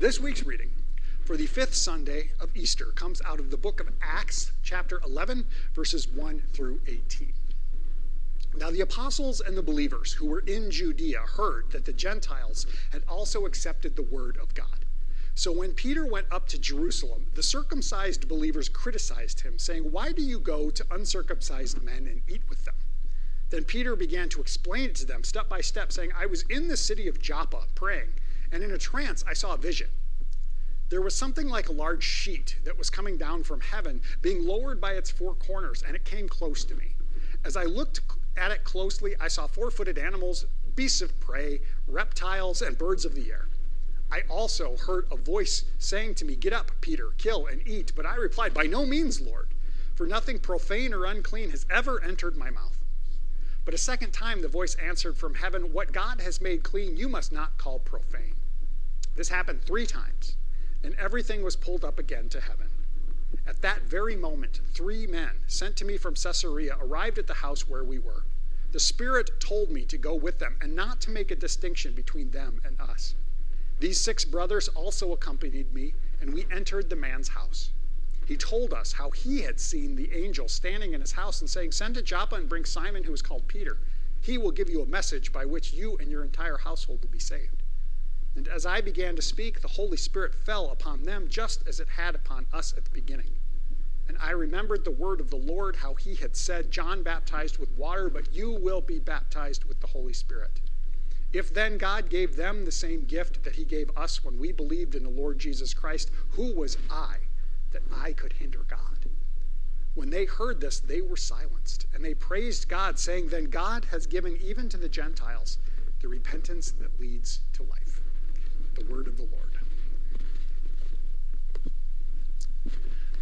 This week's reading for the fifth Sunday of Easter comes out of the book of Acts, chapter 11, verses 1 through 18. Now, the apostles and the believers who were in Judea heard that the Gentiles had also accepted the word of God. So when Peter went up to Jerusalem, the circumcised believers criticized him, saying, Why do you go to uncircumcised men and eat with them? Then Peter began to explain it to them step by step, saying, I was in the city of Joppa praying, and in a trance I saw a vision. There was something like a large sheet that was coming down from heaven, being lowered by its four corners, and it came close to me. As I looked at it closely, I saw four footed animals, beasts of prey, reptiles, and birds of the air. I also heard a voice saying to me, Get up, Peter, kill and eat. But I replied, By no means, Lord, for nothing profane or unclean has ever entered my mouth. But a second time the voice answered from heaven, What God has made clean, you must not call profane. This happened three times, and everything was pulled up again to heaven. At that very moment, three men sent to me from Caesarea arrived at the house where we were. The Spirit told me to go with them and not to make a distinction between them and us. These six brothers also accompanied me, and we entered the man's house. He told us how he had seen the angel standing in his house and saying, Send to Joppa and bring Simon, who is called Peter. He will give you a message by which you and your entire household will be saved. And as I began to speak, the Holy Spirit fell upon them just as it had upon us at the beginning. And I remembered the word of the Lord, how he had said, John baptized with water, but you will be baptized with the Holy Spirit. If then God gave them the same gift that he gave us when we believed in the Lord Jesus Christ, who was I that I could hinder God? When they heard this, they were silenced, and they praised God, saying, Then God has given even to the Gentiles the repentance that leads to life. The word of the Lord.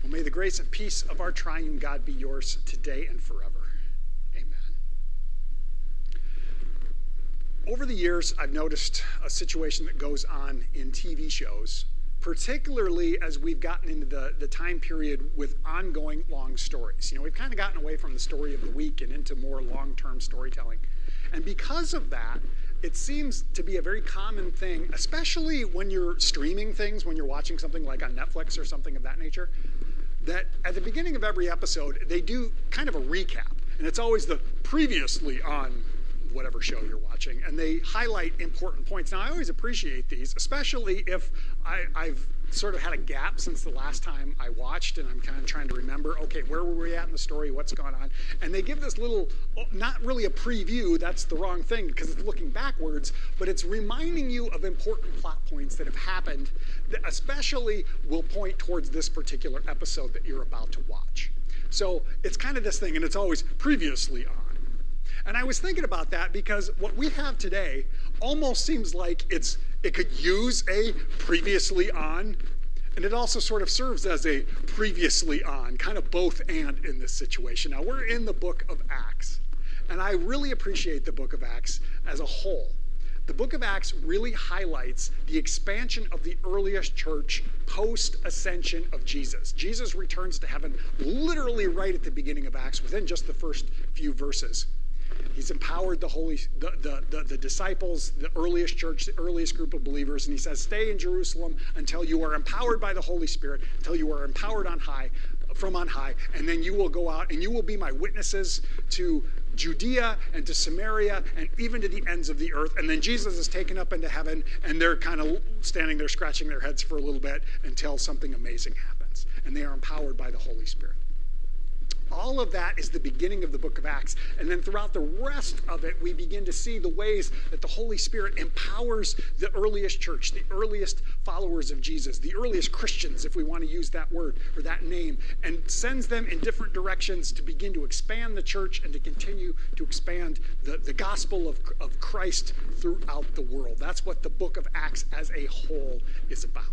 Well, may the grace and peace of our triune God be yours today and forever. Amen. Over the years, I've noticed a situation that goes on in TV shows, particularly as we've gotten into the, the time period with ongoing long stories. You know, we've kind of gotten away from the story of the week and into more long term storytelling. And because of that, it seems to be a very common thing, especially when you're streaming things, when you're watching something like on Netflix or something of that nature, that at the beginning of every episode, they do kind of a recap. And it's always the previously on whatever show you're watching, and they highlight important points. Now, I always appreciate these, especially if I, I've sort of had a gap since the last time I watched, and I'm kind of trying to remember, okay, where were we at in the story? What's gone on? And they give this little, oh, not really a preview, that's the wrong thing because it's looking backwards, but it's reminding you of important plot points that have happened that especially will point towards this particular episode that you're about to watch. So it's kind of this thing, and it's always previously on. And I was thinking about that because what we have today almost seems like it's it could use a previously on, and it also sort of serves as a previously on, kind of both and in this situation. Now, we're in the book of Acts, and I really appreciate the book of Acts as a whole. The book of Acts really highlights the expansion of the earliest church post ascension of Jesus. Jesus returns to heaven literally right at the beginning of Acts, within just the first few verses. He's empowered the holy the, the, the, the, disciples, the earliest church, the earliest group of believers, and he says, Stay in Jerusalem until you are empowered by the Holy Spirit, until you are empowered on high, from on high, and then you will go out and you will be my witnesses to Judea and to Samaria and even to the ends of the earth. And then Jesus is taken up into heaven, and they're kind of standing there scratching their heads for a little bit until something amazing happens. And they are empowered by the Holy Spirit. All of that is the beginning of the book of Acts. And then throughout the rest of it, we begin to see the ways that the Holy Spirit empowers the earliest church, the earliest followers of Jesus, the earliest Christians, if we want to use that word or that name, and sends them in different directions to begin to expand the church and to continue to expand the, the gospel of, of Christ throughout the world. That's what the book of Acts as a whole is about.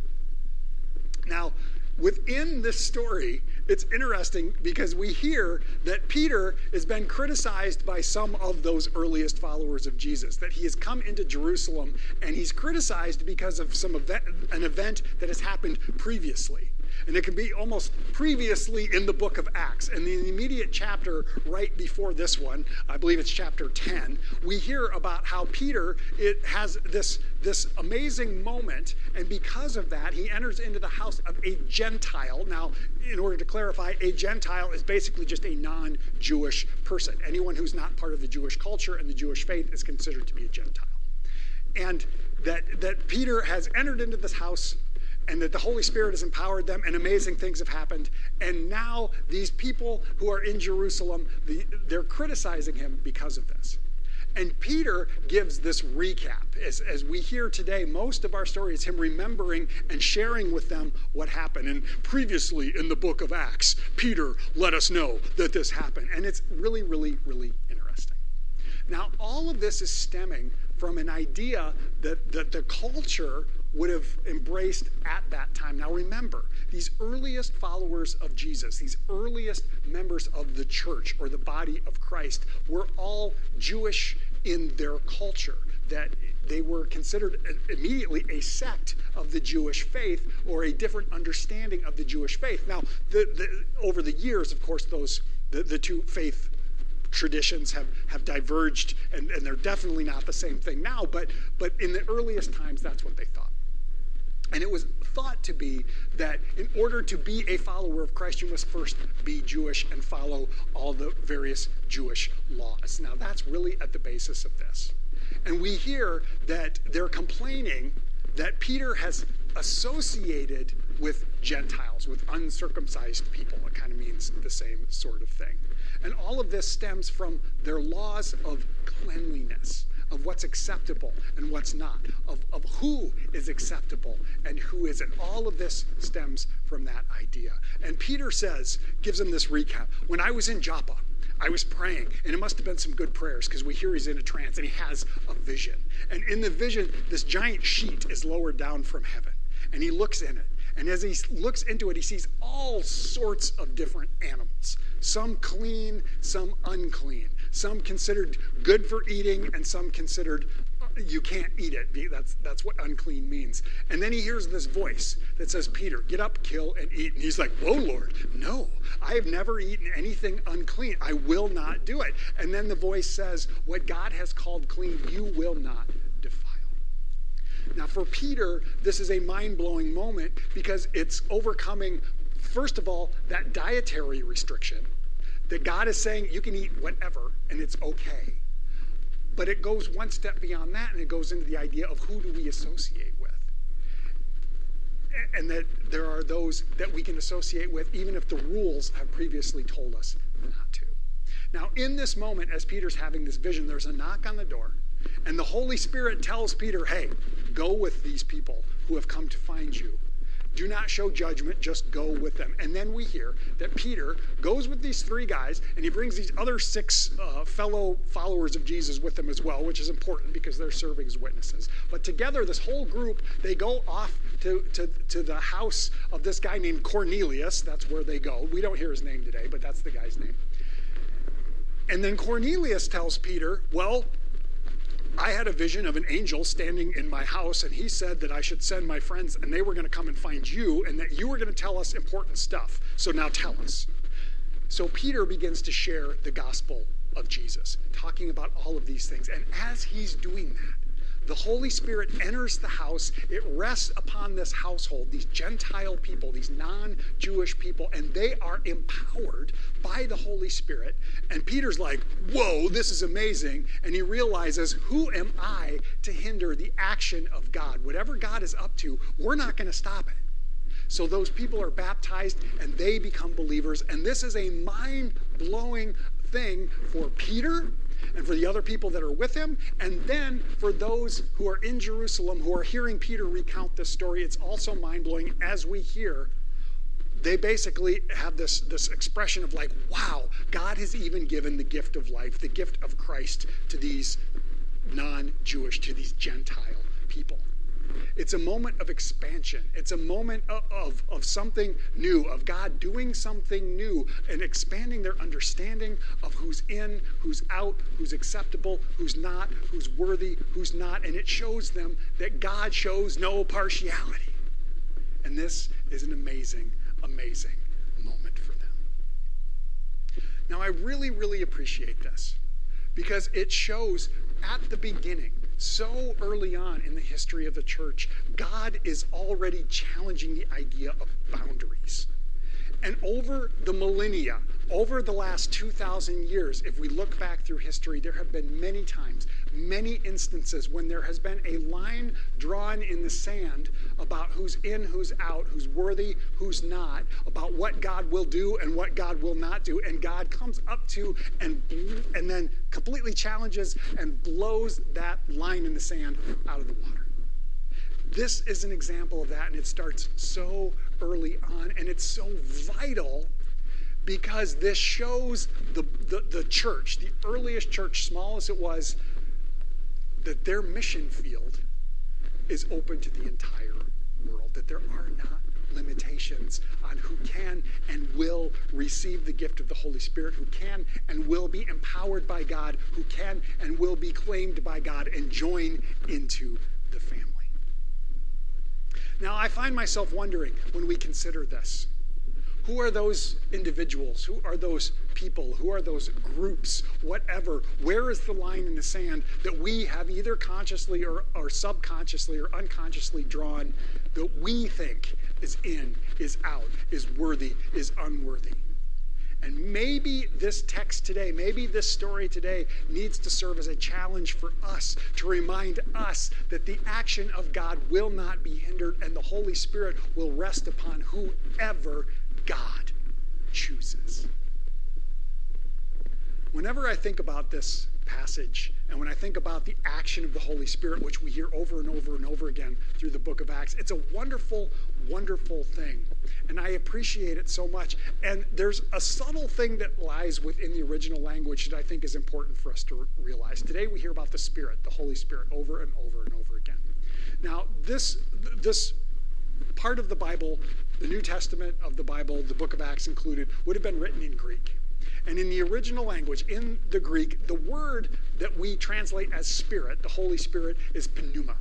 Now, within this story, it's interesting because we hear that Peter has been criticized by some of those earliest followers of Jesus, that he has come into Jerusalem and he's criticized because of some event, an event that has happened previously. And it can be almost previously in the book of Acts. And the immediate chapter right before this one, I believe it's chapter 10, we hear about how Peter it has this, this amazing moment. And because of that, he enters into the house of a Gentile. Now, in order to clarify, a Gentile is basically just a non Jewish person. Anyone who's not part of the Jewish culture and the Jewish faith is considered to be a Gentile. And that, that Peter has entered into this house and that the Holy Spirit has empowered them, and amazing things have happened. And now these people who are in Jerusalem, the, they're criticizing him because of this. And Peter gives this recap. As, as we hear today, most of our story is him remembering and sharing with them what happened. And previously in the book of Acts, Peter let us know that this happened. And it's really, really, really interesting. Now, all of this is stemming from an idea that, that the culture would have embraced at that time. Now remember, these earliest followers of Jesus, these earliest members of the church or the body of Christ, were all Jewish in their culture. That they were considered immediately a sect of the Jewish faith or a different understanding of the Jewish faith. Now, the, the, over the years, of course, those the, the two faith traditions have, have diverged and, and they're definitely not the same thing now but but in the earliest times that's what they thought and it was thought to be that in order to be a follower of Christ, you must first be Jewish and follow all the various Jewish laws. Now, that's really at the basis of this. And we hear that they're complaining that Peter has associated with Gentiles, with uncircumcised people. It kind of means the same sort of thing. And all of this stems from their laws of cleanliness of what's acceptable and what's not, of, of who is acceptable and who isn't. All of this stems from that idea. And Peter says, gives him this recap. When I was in Joppa, I was praying, and it must have been some good prayers because we hear he's in a trance and he has a vision. And in the vision, this giant sheet is lowered down from heaven, and he looks in it. And as he looks into it, he sees all sorts of different animals some clean, some unclean some considered good for eating, and some considered uh, you can't eat it. That's, that's what unclean means. And then he hears this voice that says, Peter, get up, kill, and eat. And he's like, Whoa, Lord, no, I have never eaten anything unclean. I will not do it. And then the voice says, What God has called clean, you will not defile. Now, for Peter, this is a mind blowing moment because it's overcoming, first of all, that dietary restriction that God is saying you can eat whatever and it's okay. But it goes one step beyond that and it goes into the idea of who do we associate with. And that there are those that we can associate with even if the rules have previously told us not to. Now, in this moment, as Peter's having this vision, there's a knock on the door, and the Holy Spirit tells Peter, hey, go with these people who have come to find you do not show judgment, just go with them. And then we hear that Peter goes with these three guys and he brings these other six uh, fellow followers of Jesus with him as well, which is important because they're serving as witnesses. But together, this whole group, they go off to, to, to the house of this guy named Cornelius. That's where they go. We don't hear his name today, but that's the guy's name. And then Cornelius tells Peter, Well, I had a vision of an angel standing in my house, and he said that I should send my friends, and they were going to come and find you, and that you were going to tell us important stuff. So now tell us. So Peter begins to share the gospel of Jesus, talking about all of these things. And as he's doing that, the Holy Spirit enters the house. It rests upon this household, these Gentile people, these non Jewish people, and they are empowered by the Holy Spirit. And Peter's like, Whoa, this is amazing. And he realizes, Who am I to hinder the action of God? Whatever God is up to, we're not going to stop it. So those people are baptized and they become believers. And this is a mind blowing thing for Peter and for the other people that are with him, and then for those who are in Jerusalem who are hearing Peter recount this story. It's also mind blowing as we hear. They basically have this, this expression of, like, wow, God has even given the gift of life, the gift of Christ to these non Jewish, to these Gentile people. It's a moment of expansion. It's a moment of, of, of, something new, of God doing something new and expanding their understanding of who's in, who's out, who's acceptable, who's not, who's worthy, who's not. And it shows them that God shows no partiality. And this is an amazing, amazing moment for them. Now, I really, really appreciate this because it shows at the beginning, so early on in the history of the church, God is already challenging the idea of boundaries. And over the millennia, over the last 2,000 years, if we look back through history, there have been many times, many instances when there has been a line drawn in the sand about who's in, who's out, who's worthy, who's not, about what God will do and what God will not do. And God comes up to and, and then completely challenges and blows that line in the sand out of the water. This is an example of that, and it starts so early on, and it's so vital because this shows the, the, the church, the earliest church, small as it was, that their mission field is open to the entire world, that there are not limitations on who can and will receive the gift of the Holy Spirit, who can and will be empowered by God, who can and will be claimed by God and join into the family. Now, I find myself wondering when we consider this who are those individuals? Who are those people? Who are those groups? Whatever. Where is the line in the sand that we have either consciously or, or subconsciously or unconsciously drawn that we think is in, is out, is worthy, is unworthy? And maybe this text today, maybe this story today needs to serve as a challenge for us to remind us that the action of God will not be hindered and the Holy Spirit will rest upon whoever God chooses. Whenever I think about this passage and when I think about the action of the Holy Spirit, which we hear over and over and over again through the book of Acts, it's a wonderful, wonderful thing. And I appreciate it so much. And there's a subtle thing that lies within the original language that I think is important for us to realize. Today we hear about the Spirit, the Holy Spirit, over and over and over again. Now, this, this part of the Bible, the New Testament of the Bible, the book of Acts included, would have been written in Greek. And in the original language, in the Greek, the word that we translate as spirit, the Holy Spirit, is pneuma.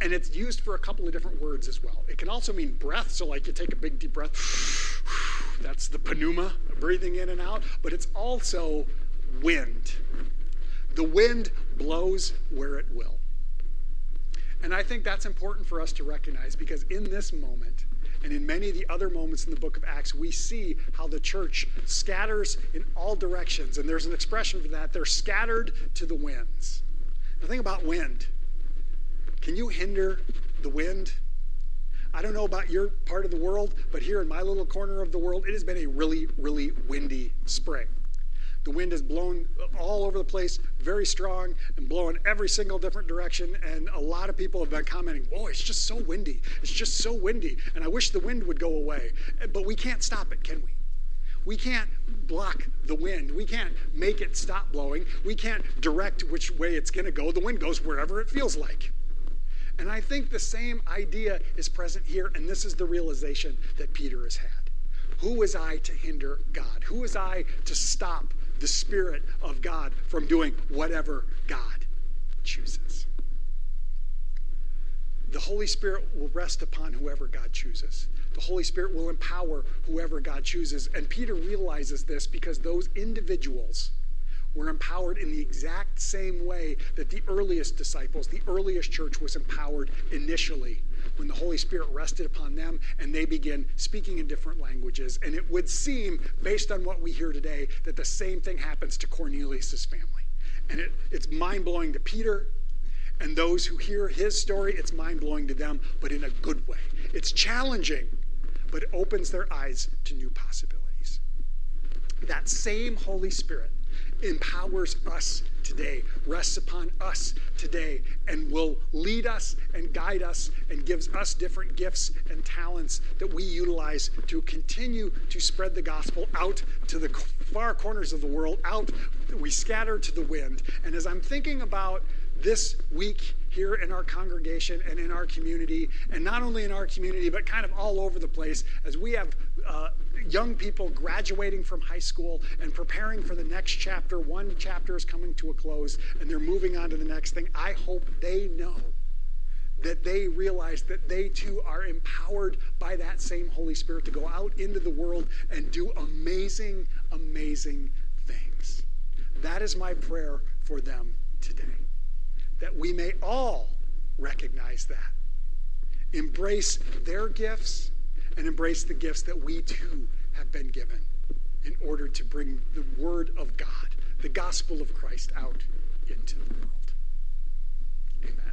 And it's used for a couple of different words as well. It can also mean breath, so like you take a big deep breath, that's the pneuma, breathing in and out, but it's also wind. The wind blows where it will. And I think that's important for us to recognize because in this moment, and in many of the other moments in the book of Acts, we see how the church scatters in all directions. And there's an expression for that. They're scattered to the winds. The thing about wind, can you hinder the wind? I don't know about your part of the world, but here in my little corner of the world, it has been a really, really windy spring. The wind has blown all over the place, very strong, and blowing every single different direction. And a lot of people have been commenting, boy, it's just so windy. It's just so windy. And I wish the wind would go away. But we can't stop it, can we? We can't block the wind. We can't make it stop blowing. We can't direct which way it's going to go. The wind goes wherever it feels like. And I think the same idea is present here, and this is the realization that Peter has had. Who is I to hinder God? Who is I to stop the Spirit of God from doing whatever God chooses. The Holy Spirit will rest upon whoever God chooses. The Holy Spirit will empower whoever God chooses. And Peter realizes this because those individuals were empowered in the exact same way that the earliest disciples, the earliest church was empowered initially when the Holy Spirit rested upon them and they began speaking in different languages. And it would seem, based on what we hear today, that the same thing happens to Cornelius' family. And it, it's mind blowing to Peter. And those who hear his story, it's mind blowing to them, but in a good way. It's challenging, but it opens their eyes to new possibilities. That same Holy Spirit empowers us today, rests upon us today, and will lead us and guide us and gives us different gifts and talents that we utilize to continue to spread the gospel out to the far corners of the world, out, we scatter to the wind. And as I'm thinking about this week here in our congregation and in our community, and not only in our community, but kind of all over the place, as we have uh, young people graduating from high school and preparing for the next chapter. One chapter is coming to a close and they're moving on to the next thing. I hope they know that they realize that they too are empowered by that same Holy Spirit to go out into the world and do amazing, amazing things. That is my prayer for them today. That we may all recognize that, embrace their gifts, and embrace the gifts that we too have been given in order to bring the Word of God, the gospel of Christ, out into the world. Amen.